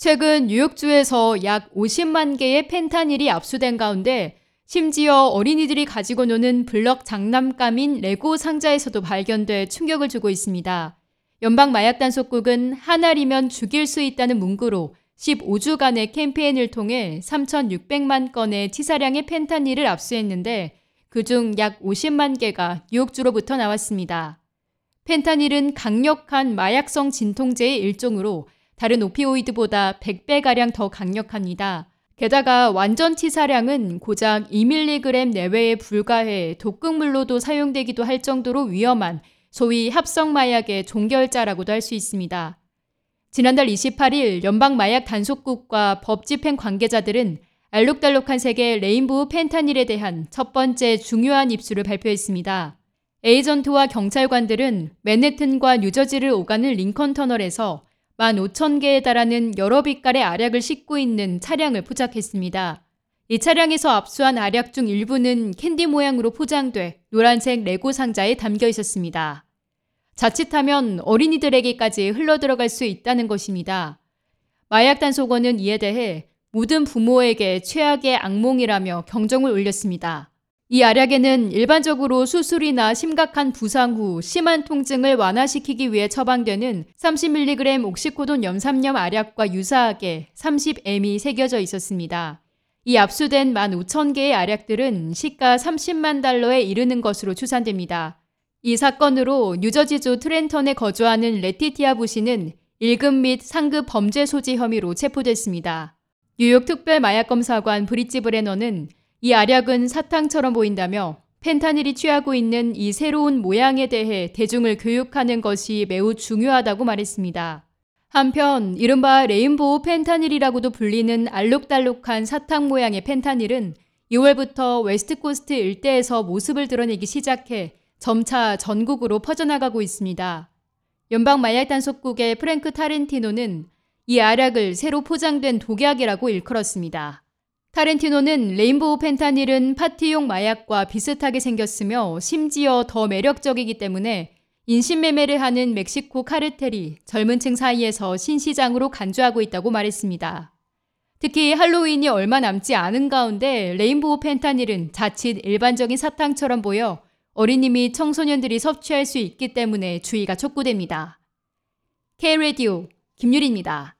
최근 뉴욕주에서 약 50만 개의 펜타닐이 압수된 가운데 심지어 어린이들이 가지고 노는 블럭 장난감인 레고 상자에서도 발견돼 충격을 주고 있습니다. 연방 마약 단속국은 한 알이면 죽일 수 있다는 문구로 15주간의 캠페인을 통해 3,600만 건의 치사량의 펜타닐을 압수했는데 그중 약 50만 개가 뉴욕주로부터 나왔습니다. 펜타닐은 강력한 마약성 진통제의 일종으로 다른 오피오이드보다 100배가량 더 강력합니다. 게다가 완전 치사량은 고작 2mg 내외에 불과해 독극물로도 사용되기도 할 정도로 위험한 소위 합성마약의 종결자라고도 할 수 있습니다. 지난달 28일 연방마약 단속국과 법집행 관계자들은 알록달록한 색의 레인보우 펜타닐에 대한 첫 번째 중요한 입수를 발표했습니다. 에이전트와 경찰관들은 맨해튼과 뉴저지를 오가는 링컨 터널에서 15,000개에 달하는 여러 빛깔의 알약을 싣고 있는 차량을 포착했습니다. 이 차량에서 압수한 알약 중 일부는 캔디 모양으로 포장돼 노란색 레고 상자에 담겨 있었습니다. 자칫하면 어린이들에게까지 흘러들어갈 수 있다는 것입니다. 마약 단속원은 이에 대해 모든 부모에게 최악의 악몽이라며 경종을 울렸습니다. 이 알약에는 일반적으로 수술이나 심각한 부상 후 심한 통증을 완화시키기 위해 처방되는 30mg 옥시코돈 염산염 알약과 유사하게 30m이 새겨져 있었습니다. 이 압수된 15,000개의 알약들은 시가 30만 달러에 이르는 것으로 추산됩니다. 이 사건으로 뉴저지주 트렌턴에 거주하는 레티티아 부시는 1급 및 상급 범죄 소지 혐의로 체포됐습니다. 뉴욕 특별 마약검사관 브리지 브레너는 이 알약은 사탕처럼 보인다며 펜타닐이 취하고 있는 이 새로운 모양에 대해 대중을 교육하는 것이 매우 중요하다고 말했습니다. 한편 이른바 rainbow 펜타닐이라고도 불리는 알록달록한 사탕 모양의 펜타닐은 6월부터 West Coast 일대에서 모습을 드러내기 시작해 점차 전국으로 퍼져나가고 있습니다. 연방 마약단속국의 프랭크 타렌티노는 이 알약을 새로 포장된 독약이라고 일컬었습니다. 타렌티노는 rainbow 펜타닐은 파티용 마약과 비슷하게 생겼으며 심지어 더 매력적이기 때문에 인신매매를 하는 멕시코 카르텔이 젊은 층 사이에서 신시장으로 간주하고 있다고 말했습니다. 특히 할로윈이 얼마 남지 않은 가운데 rainbow 펜타닐은 자칫 일반적인 사탕처럼 보여 어린이 및 청소년들이 섭취할 수 있기 때문에 주의가 촉구됩니다. K-Radio 김유리입니다.